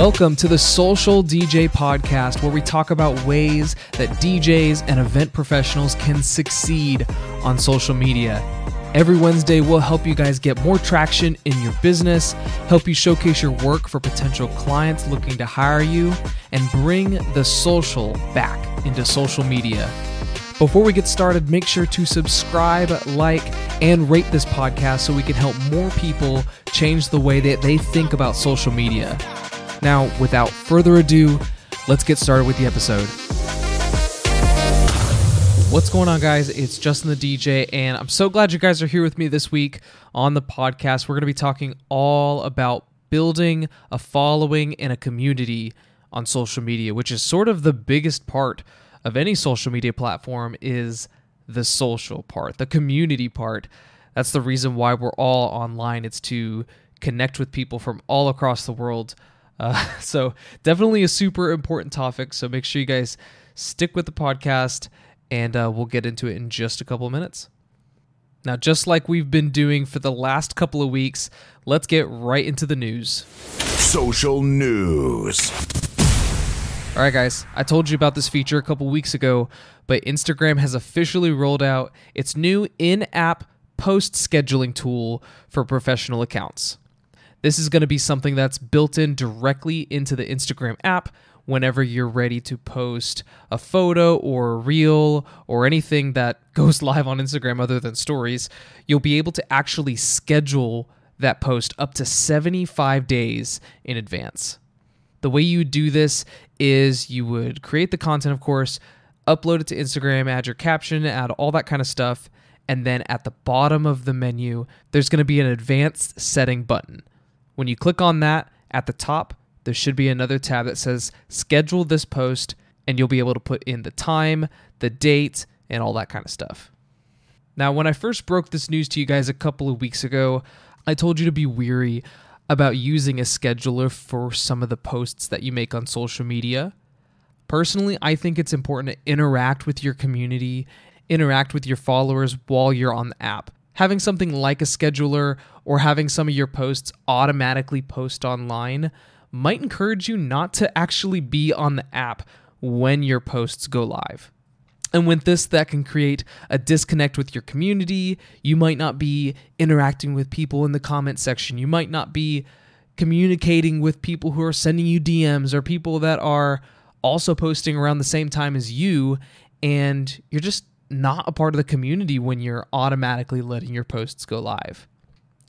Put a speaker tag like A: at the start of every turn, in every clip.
A: Welcome to the Social DJ Podcast, where we talk about ways that DJs and event professionals can succeed on social media. Every Wednesday, we'll help you guys get more traction in your business, help you showcase your work for potential clients looking to hire you, and bring the social back into social media. Before we get started, make sure to subscribe, like, and rate this podcast so we can help more people change the way that they think about social media. Now, without further ado, let's get started with the episode. What's going on, guys? It's Justin the DJ, and I'm so glad you guys are here with me this week on the podcast. We're going to be talking all about building a following and a community on social media, which is sort of the biggest part of any social media platform is the social part, the community part. That's the reason why we're all online. It's to connect with people from all across the world uh, so definitely a super important topic. So make sure you guys stick with the podcast, and uh, we'll get into it in just a couple of minutes. Now, just like we've been doing for the last couple of weeks, let's get right into the news.
B: Social news.
A: All right, guys, I told you about this feature a couple weeks ago, but Instagram has officially rolled out its new in app post scheduling tool for professional accounts. This is going to be something that's built in directly into the Instagram app whenever you're ready to post a photo or a reel or anything that goes live on Instagram other than stories. You'll be able to actually schedule that post up to 75 days in advance. The way you do this is you would create the content, of course, upload it to Instagram, add your caption, add all that kind of stuff. And then at the bottom of the menu, there's going to be an advanced setting button. When you click on that at the top, there should be another tab that says schedule this post, and you'll be able to put in the time, the date, and all that kind of stuff. Now, when I first broke this news to you guys a couple of weeks ago, I told you to be weary about using a scheduler for some of the posts that you make on social media. Personally, I think it's important to interact with your community, interact with your followers while you're on the app having something like a scheduler or having some of your posts automatically post online might encourage you not to actually be on the app when your posts go live. And with this, that can create a disconnect with your community. You might not be interacting with people in the comment section. You might not be communicating with people who are sending you DMs or people that are also posting around the same time as you. And you're just not a part of the community when you're automatically letting your posts go live.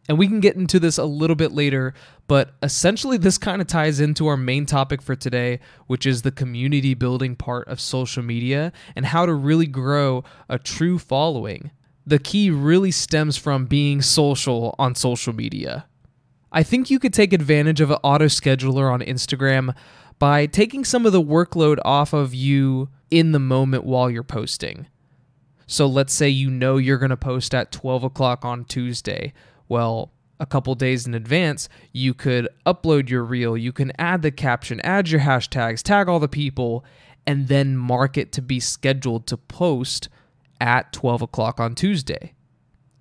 A: And we can get into this a little bit later, but essentially, this kind of ties into our main topic for today, which is the community building part of social media and how to really grow a true following. The key really stems from being social on social media. I think you could take advantage of an auto scheduler on Instagram by taking some of the workload off of you in the moment while you're posting. So let's say you know you're going to post at 12 o'clock on Tuesday. Well, a couple days in advance, you could upload your reel, you can add the caption, add your hashtags, tag all the people, and then mark it to be scheduled to post at 12 o'clock on Tuesday.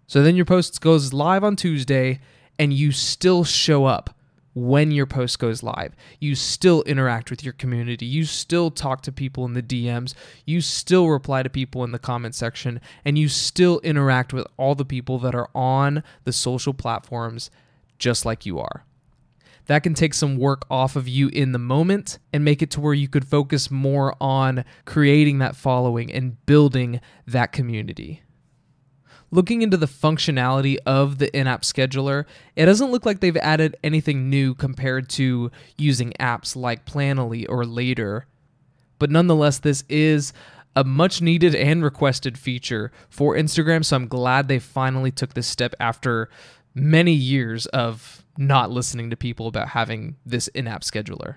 A: So then your post goes live on Tuesday, and you still show up when your post goes live. You still interact with your community. You still talk to people in the DMs. You still reply to people in the comment section. And you still interact with all the people that are on the social platforms just like you are. That can take some work off of you in the moment and make it to where you could focus more on creating that following and building that community looking into the functionality of the in app scheduler, it doesn't look like they've added anything new compared to using apps like Planoly or Later. But nonetheless, this is a much needed and requested feature for Instagram, so I'm glad they finally took this step after many years of not listening to people about having this in app scheduler.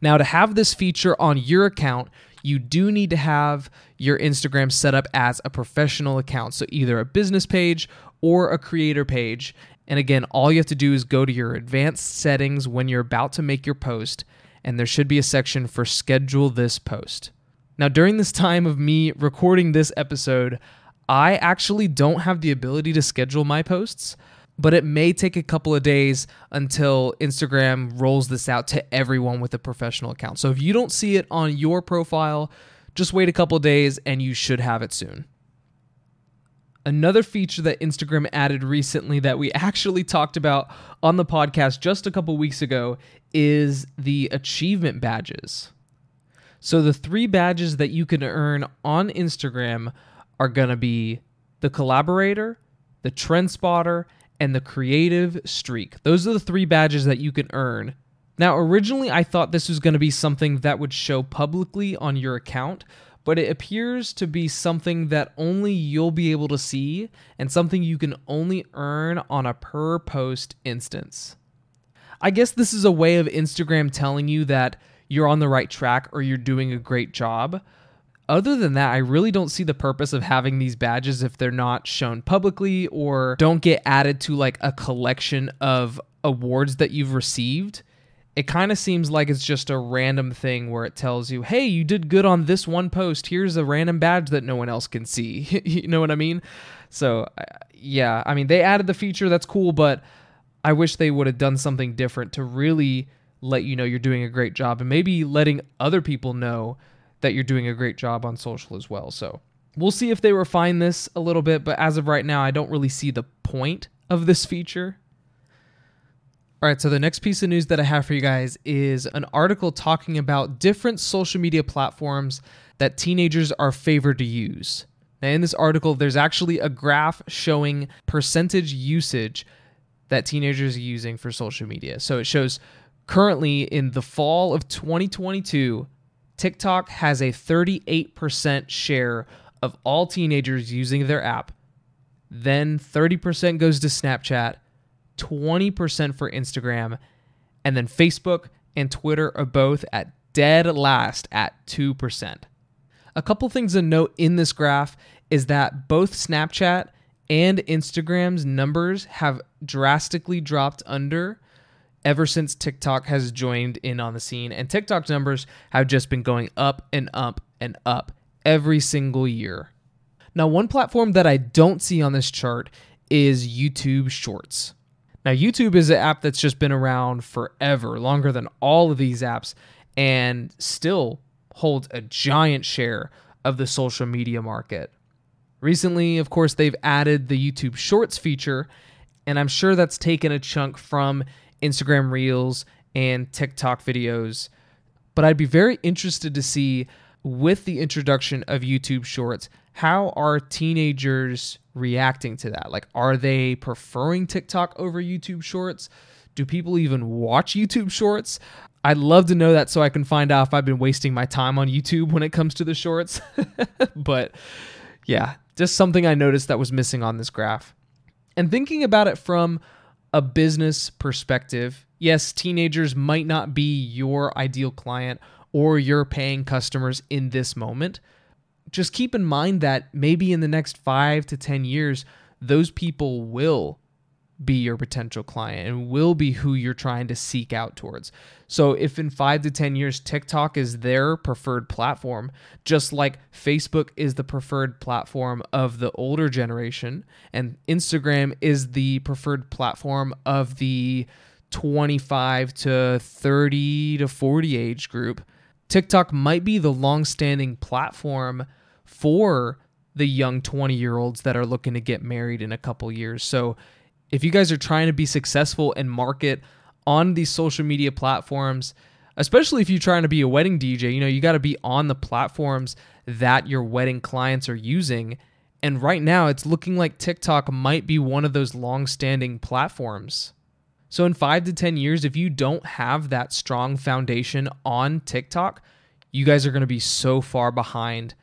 A: Now, to have this feature on your account, you do need to have your Instagram set up as a professional account. So either a business page or a creator page. And again, all you have to do is go to your advanced settings when you're about to make your post, and there should be a section for schedule this post. Now, during this time of me recording this episode, I actually don't have the ability to schedule my posts. But it may take a couple of days until Instagram rolls this out to everyone with a professional account. So if you don't see it on your profile, just wait a couple days and you should have it soon. Another feature that Instagram added recently that we actually talked about on the podcast just a couple weeks ago is the achievement badges. So the three badges that you can earn on Instagram are going to be the collaborator, the trend spotter, and the creative streak. Those are the three badges that you can earn. Now, originally I thought this was going to be something that would show publicly on your account, but it appears to be something that only you'll be able to see and something you can only earn on a per post instance. I guess this is a way of Instagram telling you that you're on the right track or you're doing a great job. Other than that, I really don't see the purpose of having these badges if they're not shown publicly or don't get added to like a collection of awards that you've received it kind of seems like it's just a random thing where it tells you, hey, you did good on this one post. Here's a random badge that no one else can see. you know what I mean? So, uh, yeah, I mean, they added the feature. That's cool, but I wish they would have done something different to really let you know you're doing a great job and maybe letting other people know that you're doing a great job on social as well. So, we'll see if they refine this a little bit, but as of right now, I don't really see the point of this feature. All right, so the next piece of news that I have for you guys is an article talking about different social media platforms that teenagers are favored to use. Now, in this article, there's actually a graph showing percentage usage that teenagers are using for social media. So it shows currently in the fall of 2022, TikTok has a 38% share of all teenagers using their app. Then 30% goes to Snapchat 20% for Instagram, and then Facebook and Twitter are both at dead last at 2%. A couple things to note in this graph is that both Snapchat and Instagram's numbers have drastically dropped under ever since TikTok has joined in on the scene. And TikTok's numbers have just been going up and up and up every single year. Now, one platform that I don't see on this chart is YouTube Shorts. Now, YouTube is an app that's just been around forever, longer than all of these apps, and still holds a giant share of the social media market. Recently, of course, they've added the YouTube Shorts feature, and I'm sure that's taken a chunk from Instagram Reels and TikTok videos. But I'd be very interested to see, with the introduction of YouTube Shorts, how are teenagers reacting to that? Like, are they preferring TikTok over YouTube Shorts? Do people even watch YouTube Shorts? I'd love to know that so I can find out if I've been wasting my time on YouTube when it comes to the shorts. but yeah, just something I noticed that was missing on this graph. And thinking about it from a business perspective, yes, teenagers might not be your ideal client or your paying customers in this moment, just keep in mind that maybe in the next five to 10 years, those people will be your potential client and will be who you're trying to seek out towards. So, if in five to 10 years TikTok is their preferred platform, just like Facebook is the preferred platform of the older generation, and Instagram is the preferred platform of the 25 to 30 to 40 age group, TikTok might be the long standing platform for the young 20 year olds that are looking to get married in a couple years. So if you guys are trying to be successful and market on these social media platforms, especially if you're trying to be a wedding DJ, you know, you got to be on the platforms that your wedding clients are using. And right now, it's looking like TikTok might be one of those long standing platforms. So, in five to 10 years, if you don't have that strong foundation on TikTok, you guys are going to be so far behind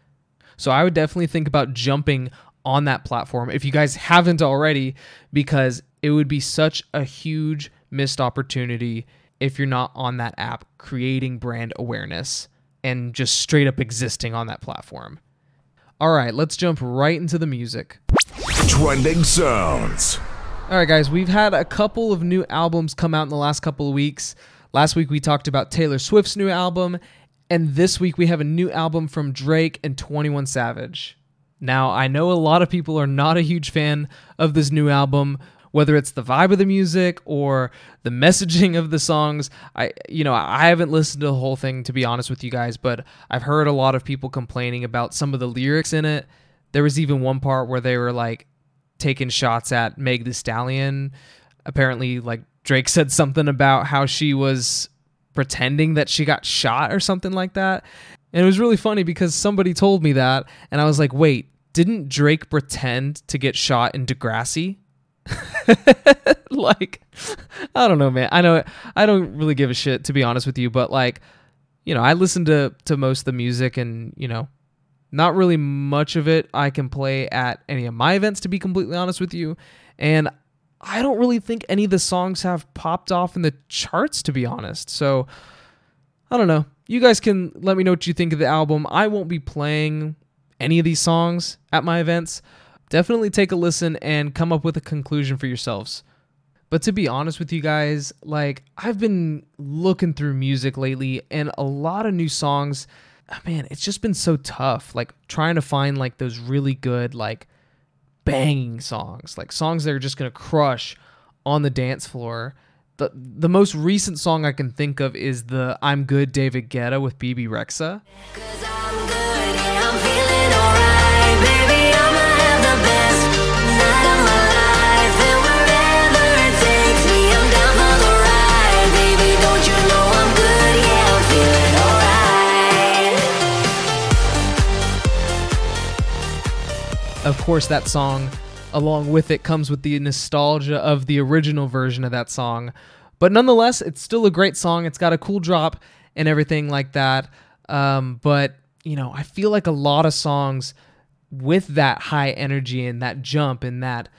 A: so I would definitely think about jumping on that platform if you guys haven't already, because it would be such a huge missed opportunity if you're not on that app creating brand awareness and just straight up existing on that platform. All right, let's jump right into the music.
B: Trending sounds.
A: All right, guys, we've had a couple of new albums come out in the last couple of weeks. Last week we talked about Taylor Swift's new album, and this week we have a new album from Drake and 21 Savage. Now, I know a lot of people are not a huge fan of this new album. whether it's the vibe of the music or the messaging of the songs. I you know, I haven't listened to the whole thing to be honest with you guys, but I've heard a lot of people complaining about some of the lyrics in it. There was even one part where they were like taking shots at Meg Thee Stallion. Apparently like Drake said something about how she was pretending that she got shot or something like that. And it was really funny because somebody told me that and I was like, "Wait, didn't Drake pretend to get shot in Degrassi?" like I don't know, man. I know I don't really give a shit to be honest with you, but like you know, I listen to to most of the music and, you know, not really much of it I can play at any of my events to be completely honest with you. And I don't really think any of the songs have popped off in the charts to be honest. So I don't know. You guys can let me know what you think of the album. I won't be playing any of these songs at my events definitely take a listen and come up with a conclusion for yourselves. But to be honest with you guys, like I've been looking through music lately and a lot of new songs, ah, man, it's just been so tough like trying to find like those really good like banging songs, like songs that are just going to crush on the dance floor. The the most recent song I can think of is the I'm Good David Guetta with Bebe Rexha. Of course, that song, along with it, comes with the nostalgia of the original version of that song. But nonetheless, it's still a great song. It's got a cool drop and everything like that. Um, but, you know, I feel like a lot of songs with that high energy and that jump and that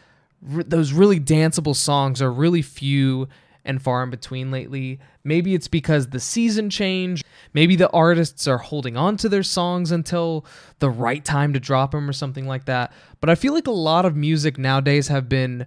A: those really danceable songs are really few and far in between lately. Maybe it's because the season changed. Maybe the artists are holding on to their songs until the right time to drop them or something like that. But I feel like a lot of music nowadays have been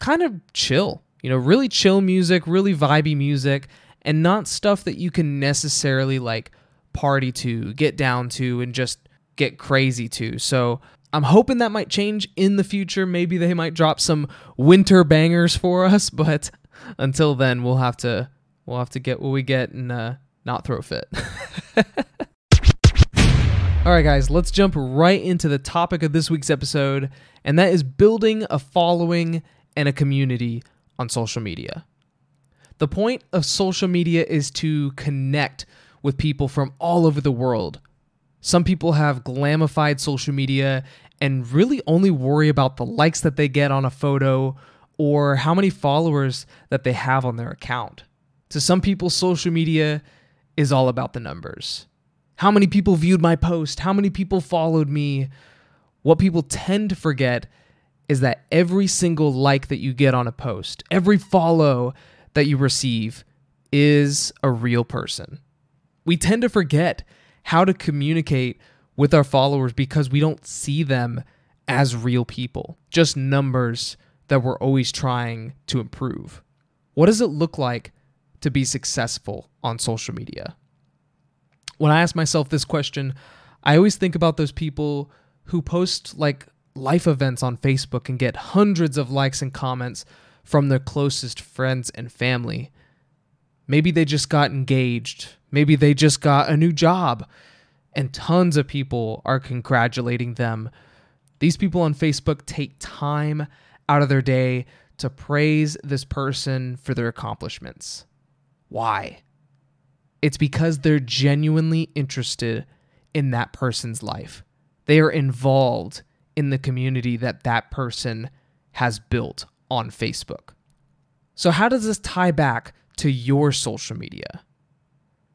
A: kind of chill. You know, really chill music, really vibey music, and not stuff that you can necessarily like party to, get down to, and just get crazy to. So I'm hoping that might change in the future. Maybe they might drop some winter bangers for us, but until then, we'll have to we'll have to get what we get and uh, not throw fit. All right, guys, let's jump right into the topic of this week's episode, and that is building a following and a community on social media. The point of social media is to connect with people from all over the world. Some people have glamified social media and really only worry about the likes that they get on a photo or how many followers that they have on their account. To some people, social media is all about the numbers. How many people viewed my post? How many people followed me? What people tend to forget is that every single like that you get on a post, every follow that you receive is a real person. We tend to forget how to communicate with our followers because we don't see them as real people, just numbers that we're always trying to improve. What does it look like to be successful on social media? When I ask myself this question, I always think about those people who post like life events on Facebook and get hundreds of likes and comments from their closest friends and family. Maybe they just got engaged. Maybe they just got a new job. And tons of people are congratulating them. These people on Facebook take time out of their day to praise this person for their accomplishments. Why? It's because they're genuinely interested in that person's life. They are involved in the community that that person has built on Facebook. So, how does this tie back to your social media?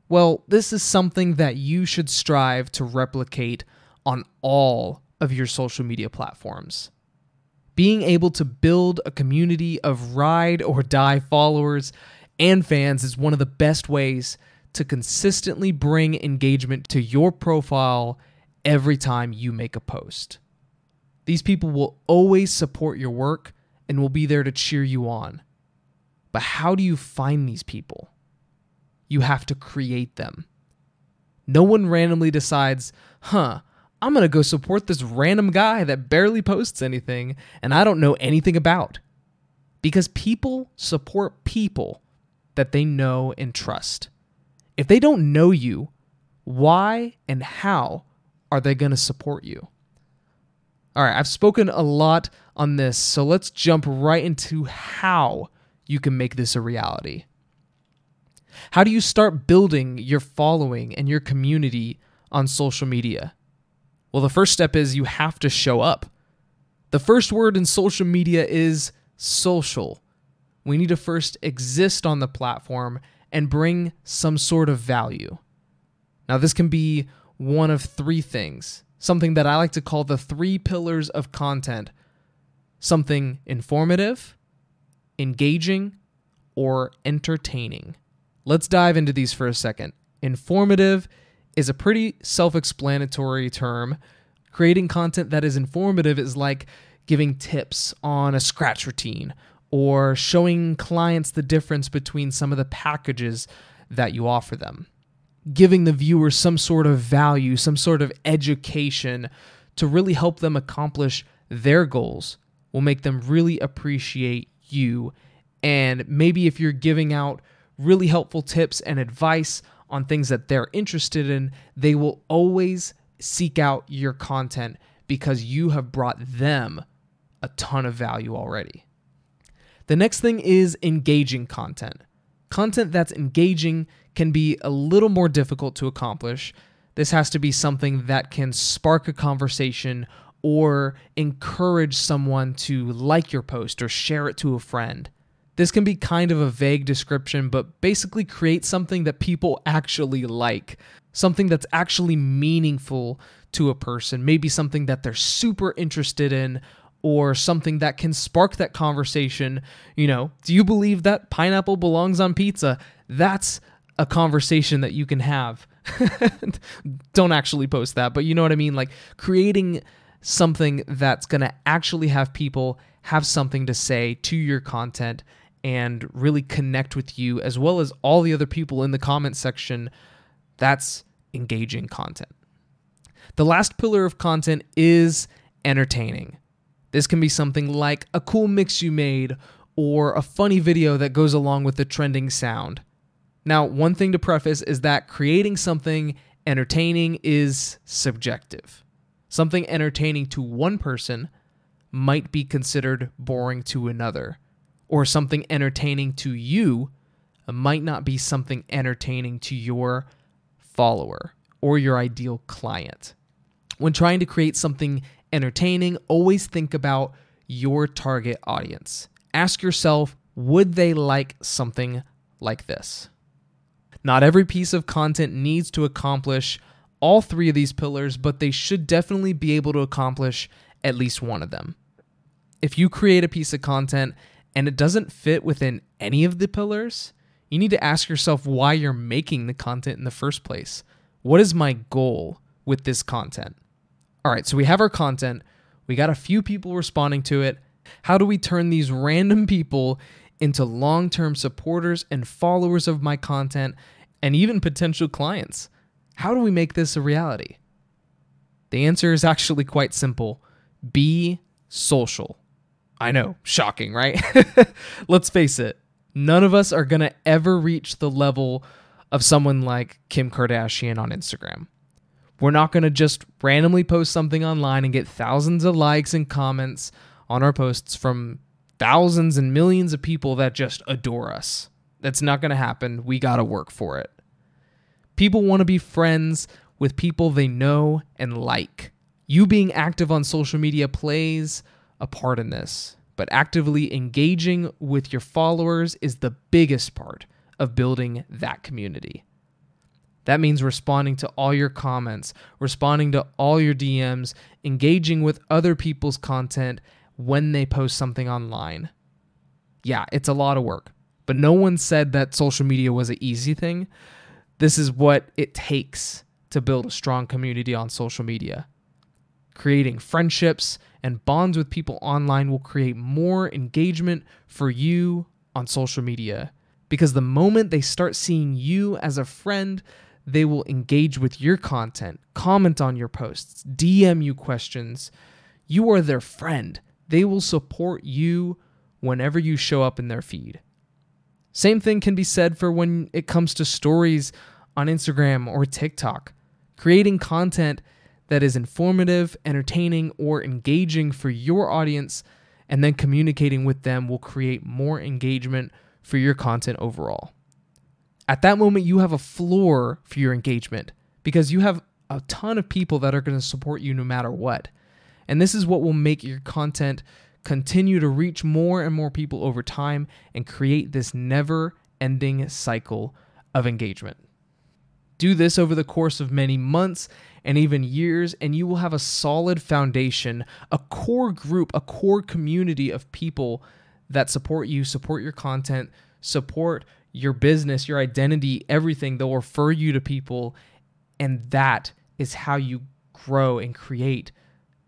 A: Well, this is something that you should strive to replicate on all of your social media platforms being able to build a community of ride or die followers and fans is one of the best ways to consistently bring engagement to your profile every time you make a post. These people will always support your work and will be there to cheer you on. But how do you find these people? You have to create them. No one randomly decides, huh, I'm going to go support this random guy that barely posts anything and I don't know anything about. because people support people that they know and trust. If they don't know you, why and how are they going to support you? All right, I've spoken a lot on this, so let's jump right into how you can make this a reality. How do you start building your following and your community on social media? Well, the first step is you have to show up. The first word in social media is social. We need to first exist on the platform and bring some sort of value. Now, this can be one of three things something that I like to call the three pillars of content something informative, engaging, or entertaining. Let's dive into these for a second. Informative is a pretty self explanatory term. Creating content that is informative is like giving tips on a scratch routine or showing clients the difference between some of the packages that you offer them. Giving the viewer some sort of value, some sort of education to really help them accomplish their goals will make them really appreciate you. And maybe if you're giving out really helpful tips and advice on things that they're interested in, they will always seek out your content because you have brought them a ton of value already. The next thing is engaging content. Content that's engaging can be a little more difficult to accomplish. This has to be something that can spark a conversation or encourage someone to like your post or share it to a friend. This can be kind of a vague description, but basically create something that people actually like, something that's actually meaningful to a person, maybe something that they're super interested in or something that can spark that conversation. You know, do you believe that pineapple belongs on pizza? That's a conversation that you can have. Don't actually post that, but you know what I mean? Like creating something that's going to actually have people have something to say to your content and really connect with you as well as all the other people in the comment section. That's engaging content. The last pillar of content is entertaining. This can be something like a cool mix you made or a funny video that goes along with the trending sound. Now, one thing to preface is that creating something entertaining is subjective. Something entertaining to one person might be considered boring to another, or something entertaining to you might not be something entertaining to your follower or your ideal client. When trying to create something entertaining, always think about your target audience. Ask yourself, would they like something like this? Not every piece of content needs to accomplish all three of these pillars, but they should definitely be able to accomplish at least one of them. If you create a piece of content and it doesn't fit within any of the pillars, you need to ask yourself why you're making the content in the first place. What is my goal with this content? All right, so we have our content. We got a few people responding to it. How do we turn these random people into long term supporters and followers of my content and even potential clients? How do we make this a reality? The answer is actually quite simple be social. I know, shocking, right? Let's face it, none of us are going to ever reach the level of someone like Kim Kardashian on Instagram. We're not going to just randomly post something online and get thousands of likes and comments on our posts from thousands and millions of people that just adore us. That's not going to happen. We got to work for it. People want to be friends with people they know and like. You being active on social media plays a part in this, but actively engaging with your followers is the biggest part of building that community. That means responding to all your comments, responding to all your DMs, engaging with other people's content when they post something online. Yeah, it's a lot of work, but no one said that social media was an easy thing. This is what it takes to build a strong community on social media. Creating friendships and bonds with people online will create more engagement for you on social media because the moment they start seeing you as a friend, they will engage with your content, comment on your posts, DM you questions. You are their friend. They will support you whenever you show up in their feed. Same thing can be said for when it comes to stories on Instagram or TikTok. Creating content that is informative, entertaining, or engaging for your audience, and then communicating with them will create more engagement for your content overall. At that moment, you have a floor for your engagement because you have a ton of people that are going to support you no matter what. And this is what will make your content continue to reach more and more people over time and create this never ending cycle of engagement. Do this over the course of many months and even years, and you will have a solid foundation, a core group, a core community of people that support you, support your content, support your business, your identity, everything. They'll refer you to people, and that is how you grow and create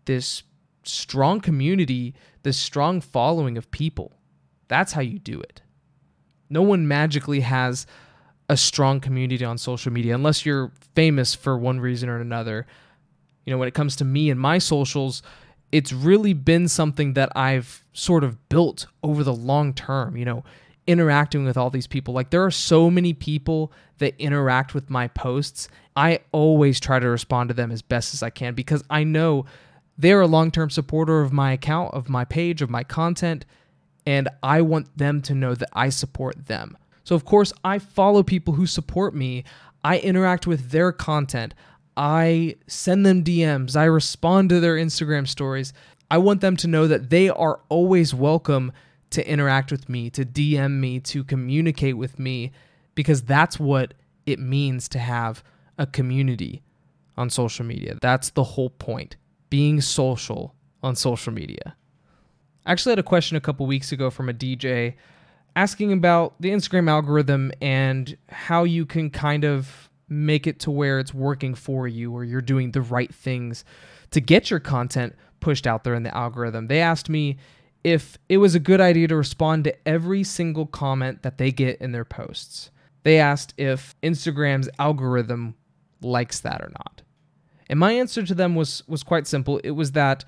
A: this strong community, this strong following of people. That's how you do it. No one magically has a strong community on social media unless you're famous for one reason or another. You know, when it comes to me and my socials, it's really been something that I've sort of built over the long term, you know, interacting with all these people. Like there are so many people that interact with my posts. I always try to respond to them as best as I can because I know they're a long term supporter of my account, of my page, of my content, and I want them to know that I support them. So, of course, I follow people who support me, I interact with their content, I send them DMs, I respond to their Instagram stories. I want them to know that they are always welcome to interact with me, to DM me, to communicate with me, because that's what it means to have a community on social media. That's the whole point being social on social media. I actually had a question a couple weeks ago from a DJ asking about the Instagram algorithm and how you can kind of make it to where it's working for you or you're doing the right things to get your content pushed out there in the algorithm. They asked me if it was a good idea to respond to every single comment that they get in their posts. They asked if Instagram's algorithm likes that or not. And my answer to them was was quite simple. It was that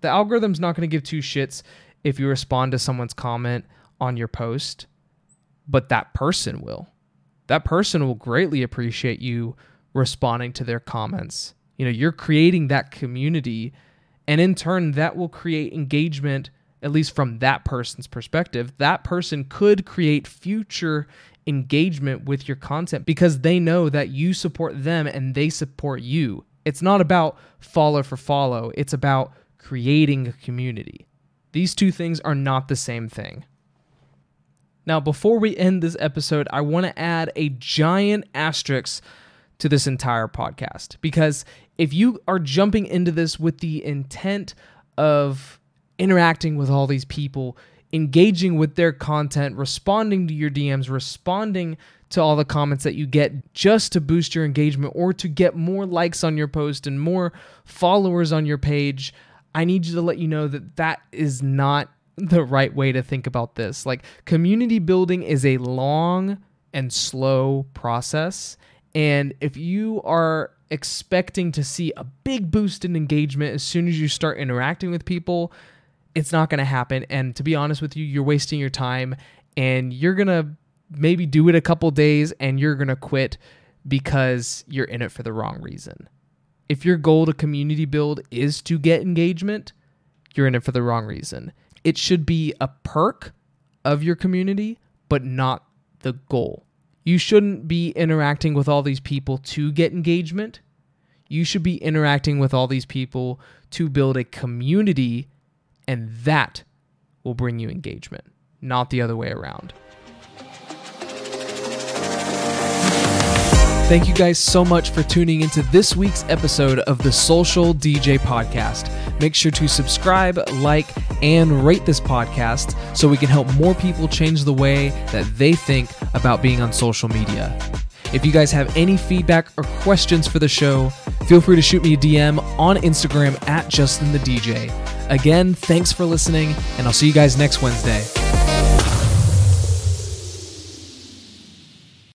A: the algorithm's not going to give two shits if you respond to someone's comment on your post, but that person will. That person will greatly appreciate you responding to their comments. You know, you're creating that community and in turn that will create engagement at least from that person's perspective. That person could create future engagement with your content because they know that you support them and they support you. It's not about follow for follow, it's about creating a community. These two things are not the same thing. Now, before we end this episode, I want to add a giant asterisk to this entire podcast. Because if you are jumping into this with the intent of interacting with all these people, engaging with their content, responding to your DMs, responding to all the comments that you get just to boost your engagement or to get more likes on your post and more followers on your page, I need you to let you know that that is not the right way to think about this. Like, community building is a long and slow process. And if you are expecting to see a big boost in engagement as soon as you start interacting with people, it's not going to happen. And to be honest with you, you're wasting your time and you're going to maybe do it a couple days and you're going to quit because you're in it for the wrong reason. If your goal to community build is to get engagement, you're in it for the wrong reason. It should be a perk of your community, but not the goal. You shouldn't be interacting with all these people to get engagement. You should be interacting with all these people to build a community, and that will bring you engagement, not the other way around. Thank you guys so much for tuning into this week's episode of the Social DJ Podcast. Make sure to subscribe, like, and rate this podcast so we can help more people change the way that they think about being on social media. If you guys have any feedback or questions for the show, feel free to shoot me a DM on Instagram at Justin the DJ. Again, thanks for listening, and I'll see you guys next Wednesday.